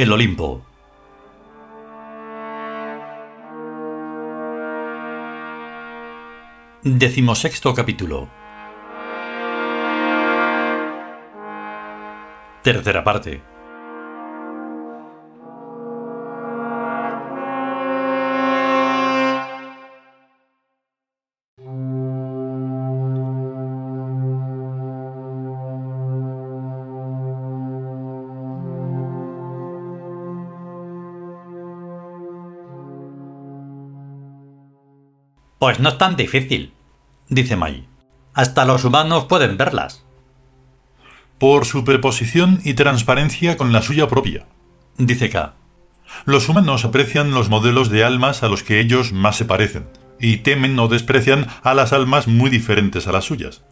El Olimpo. Decimosexto capítulo. Tercera parte. Pues no es tan difícil, dice Mai. Hasta los humanos pueden verlas. Por su preposición y transparencia con la suya propia, dice K. Los humanos aprecian los modelos de almas a los que ellos más se parecen, y temen o desprecian a las almas muy diferentes a las suyas.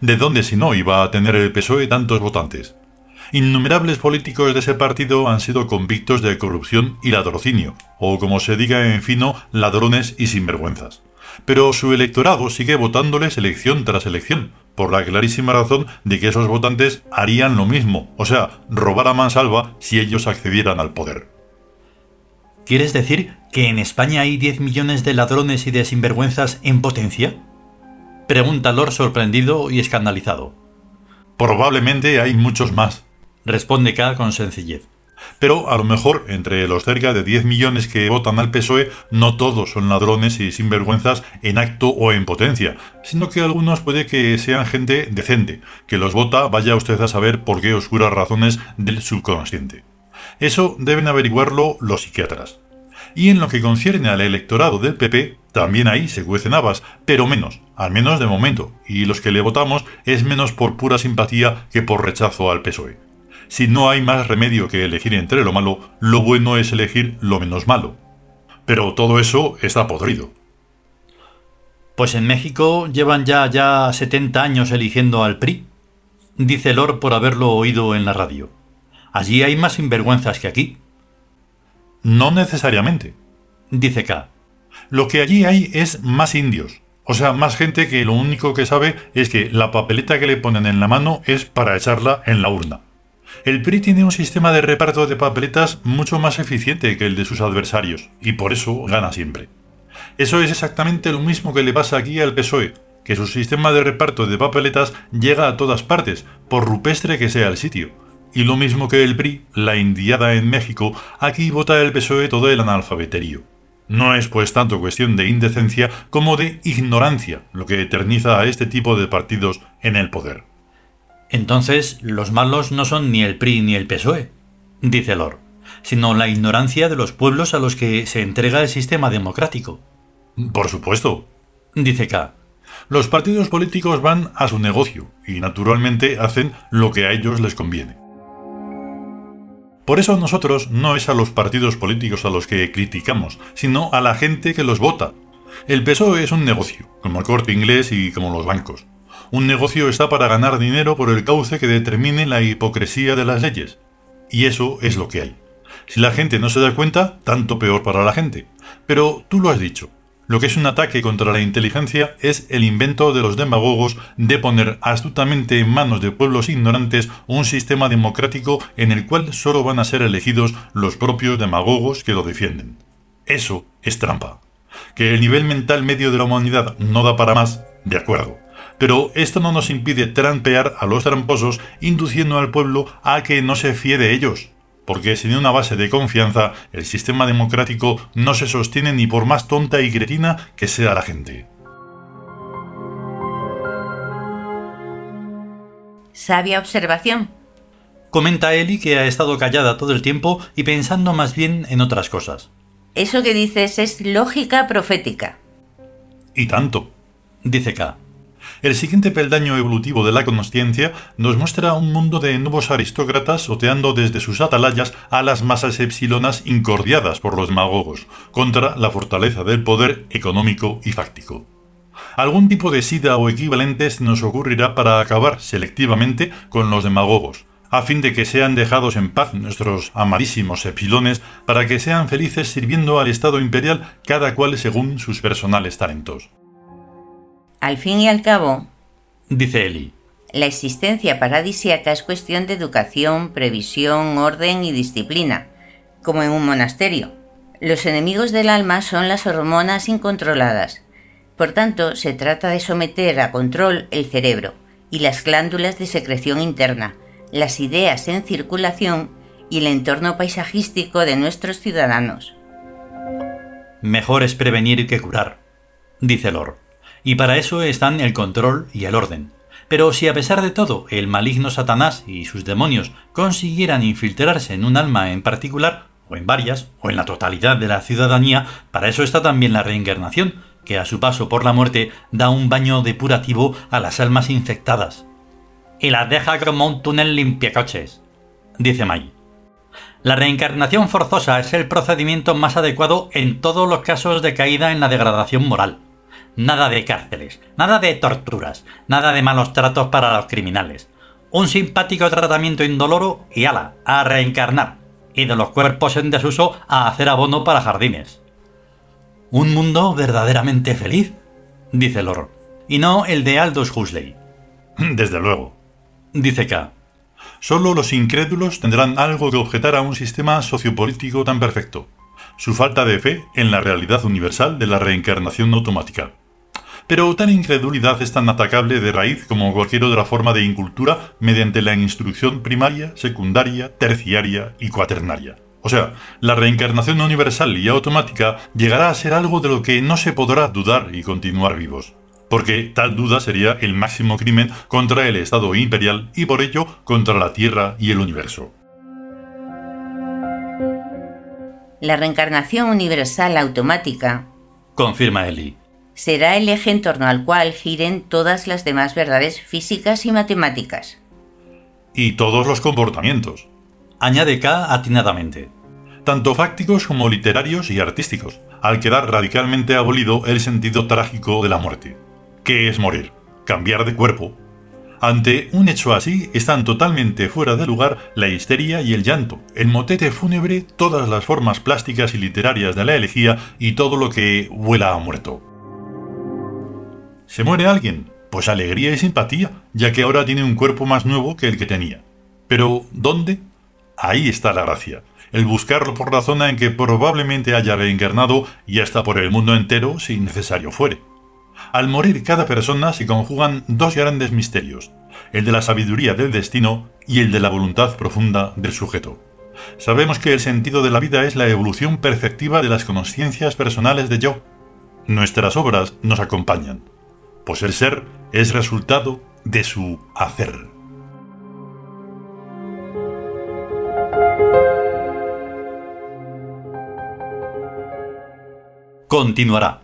¿De dónde si no iba a tener el PSOE tantos votantes? Innumerables políticos de ese partido han sido convictos de corrupción y ladrocinio, o como se diga en fino, ladrones y sinvergüenzas pero su electorado sigue votándoles elección tras elección, por la clarísima razón de que esos votantes harían lo mismo, o sea, robar a mansalva si ellos accedieran al poder. ¿Quieres decir que en España hay 10 millones de ladrones y de sinvergüenzas en potencia? Pregunta Lord sorprendido y escandalizado. Probablemente hay muchos más, responde K con sencillez. Pero a lo mejor entre los cerca de 10 millones que votan al PSOE, no todos son ladrones y sinvergüenzas en acto o en potencia, sino que algunos puede que sean gente decente, que los vota vaya usted a saber por qué oscuras razones del subconsciente. Eso deben averiguarlo los psiquiatras. Y en lo que concierne al electorado del PP, también ahí se cuecen habas, pero menos, al menos de momento, y los que le votamos es menos por pura simpatía que por rechazo al PSOE. Si no hay más remedio que elegir entre lo malo, lo bueno es elegir lo menos malo. Pero todo eso está podrido. Pues en México llevan ya ya 70 años eligiendo al PRI, dice Lord por haberlo oído en la radio. Allí hay más sinvergüenzas que aquí. No necesariamente, dice K. Lo que allí hay es más indios, o sea, más gente que lo único que sabe es que la papeleta que le ponen en la mano es para echarla en la urna. El PRI tiene un sistema de reparto de papeletas mucho más eficiente que el de sus adversarios, y por eso gana siempre. Eso es exactamente lo mismo que le pasa aquí al PSOE, que su sistema de reparto de papeletas llega a todas partes, por rupestre que sea el sitio. Y lo mismo que el PRI, la indiada en México, aquí vota el PSOE todo el analfabeterío. No es pues tanto cuestión de indecencia como de ignorancia lo que eterniza a este tipo de partidos en el poder. Entonces, los malos no son ni el PRI ni el PSOE, dice Lord, sino la ignorancia de los pueblos a los que se entrega el sistema democrático. Por supuesto, dice K. Los partidos políticos van a su negocio y naturalmente hacen lo que a ellos les conviene. Por eso nosotros no es a los partidos políticos a los que criticamos, sino a la gente que los vota. El PSOE es un negocio, como el corte inglés y como los bancos. Un negocio está para ganar dinero por el cauce que determine la hipocresía de las leyes. Y eso es lo que hay. Si la gente no se da cuenta, tanto peor para la gente. Pero tú lo has dicho. Lo que es un ataque contra la inteligencia es el invento de los demagogos de poner astutamente en manos de pueblos ignorantes un sistema democrático en el cual solo van a ser elegidos los propios demagogos que lo defienden. Eso es trampa. Que el nivel mental medio de la humanidad no da para más, de acuerdo. Pero esto no nos impide trampear a los tramposos induciendo al pueblo a que no se fíe de ellos. Porque sin una base de confianza, el sistema democrático no se sostiene ni por más tonta y cretina que sea la gente. Sabia observación. Comenta Eli que ha estado callada todo el tiempo y pensando más bien en otras cosas. Eso que dices es lógica profética. Y tanto. Dice K. El siguiente peldaño evolutivo de la consciencia nos muestra un mundo de nuevos aristócratas oteando desde sus atalayas a las masas epsilonas incordiadas por los magogos, contra la fortaleza del poder económico y fáctico. Algún tipo de sida o equivalente se nos ocurrirá para acabar selectivamente con los demagogos, a fin de que sean dejados en paz nuestros amadísimos epsilones para que sean felices sirviendo al Estado imperial cada cual según sus personales talentos. Al fin y al cabo, dice Eli, la existencia paradisiaca es cuestión de educación, previsión, orden y disciplina, como en un monasterio. Los enemigos del alma son las hormonas incontroladas. Por tanto, se trata de someter a control el cerebro y las glándulas de secreción interna, las ideas en circulación y el entorno paisajístico de nuestros ciudadanos. Mejor es prevenir que curar, dice Lor, y para eso están el control y el orden. Pero si a pesar de todo el maligno Satanás y sus demonios consiguieran infiltrarse en un alma en particular, o en varias, o en la totalidad de la ciudadanía, para eso está también la reencarnación, que a su paso por la muerte da un baño depurativo a las almas infectadas. Y las deja como un túnel limpiacoches, dice May. La reencarnación forzosa es el procedimiento más adecuado en todos los casos de caída en la degradación moral. Nada de cárceles, nada de torturas, nada de malos tratos para los criminales. Un simpático tratamiento indoloro y ala, a reencarnar. Y de los cuerpos en desuso a hacer abono para jardines. Un mundo verdaderamente feliz, dice Lor, y no el de Aldous Huxley. Desde luego, dice K. Solo los incrédulos tendrán algo que objetar a un sistema sociopolítico tan perfecto, su falta de fe en la realidad universal de la reencarnación automática. Pero tal incredulidad es tan atacable de raíz como cualquier otra forma de incultura mediante la instrucción primaria, secundaria, terciaria y cuaternaria. O sea, la reencarnación universal y automática llegará a ser algo de lo que no se podrá dudar y continuar vivos. Porque tal duda sería el máximo crimen contra el Estado imperial y por ello contra la Tierra y el universo. La reencarnación universal automática, confirma Eli, será el eje en torno al cual giren todas las demás verdades físicas y matemáticas. Y todos los comportamientos, añade K atinadamente. Tanto fácticos como literarios y artísticos, al quedar radicalmente abolido el sentido trágico de la muerte. ¿Qué es morir? Cambiar de cuerpo. Ante un hecho así están totalmente fuera de lugar la histeria y el llanto, el motete fúnebre, todas las formas plásticas y literarias de la elegía y todo lo que huela a muerto. ¿Se muere alguien? Pues alegría y simpatía, ya que ahora tiene un cuerpo más nuevo que el que tenía. Pero, ¿dónde? Ahí está la gracia. El buscarlo por la zona en que probablemente haya reencarnado y hasta por el mundo entero si necesario fuere. Al morir cada persona se conjugan dos grandes misterios, el de la sabiduría del destino y el de la voluntad profunda del sujeto. Sabemos que el sentido de la vida es la evolución perfectiva de las conciencias personales de yo. Nuestras obras nos acompañan, pues el ser es resultado de su hacer. continuará.